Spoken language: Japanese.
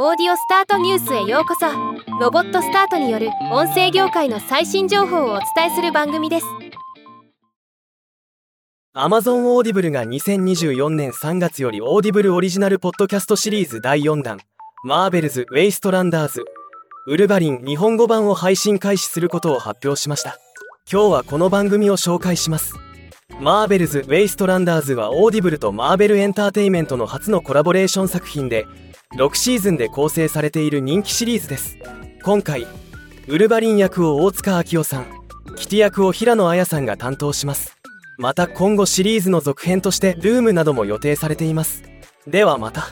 オーディオスタートニュースへようこそ。ロボットスタートによる音声業界の最新情報をお伝えする番組です。Amazon オーディブルが2024年3月より Audible オリジナルポッドキャストシリーズ第4弾 Marvel's Wastelanders。ウルヴァリン日本語版を配信開始することを発表しました。今日はこの番組を紹介します。 Marvel's Wastelanders は Audible とマーベルエンターテイメントの初のコラボレーション作品で6シーズンで構成されている人気シリーズです。今回ウルヴァリン役を大塚明夫さんキティ役を平野綾さんが担当します。また今後シリーズの続編としてルームなども予定されています。ではまた。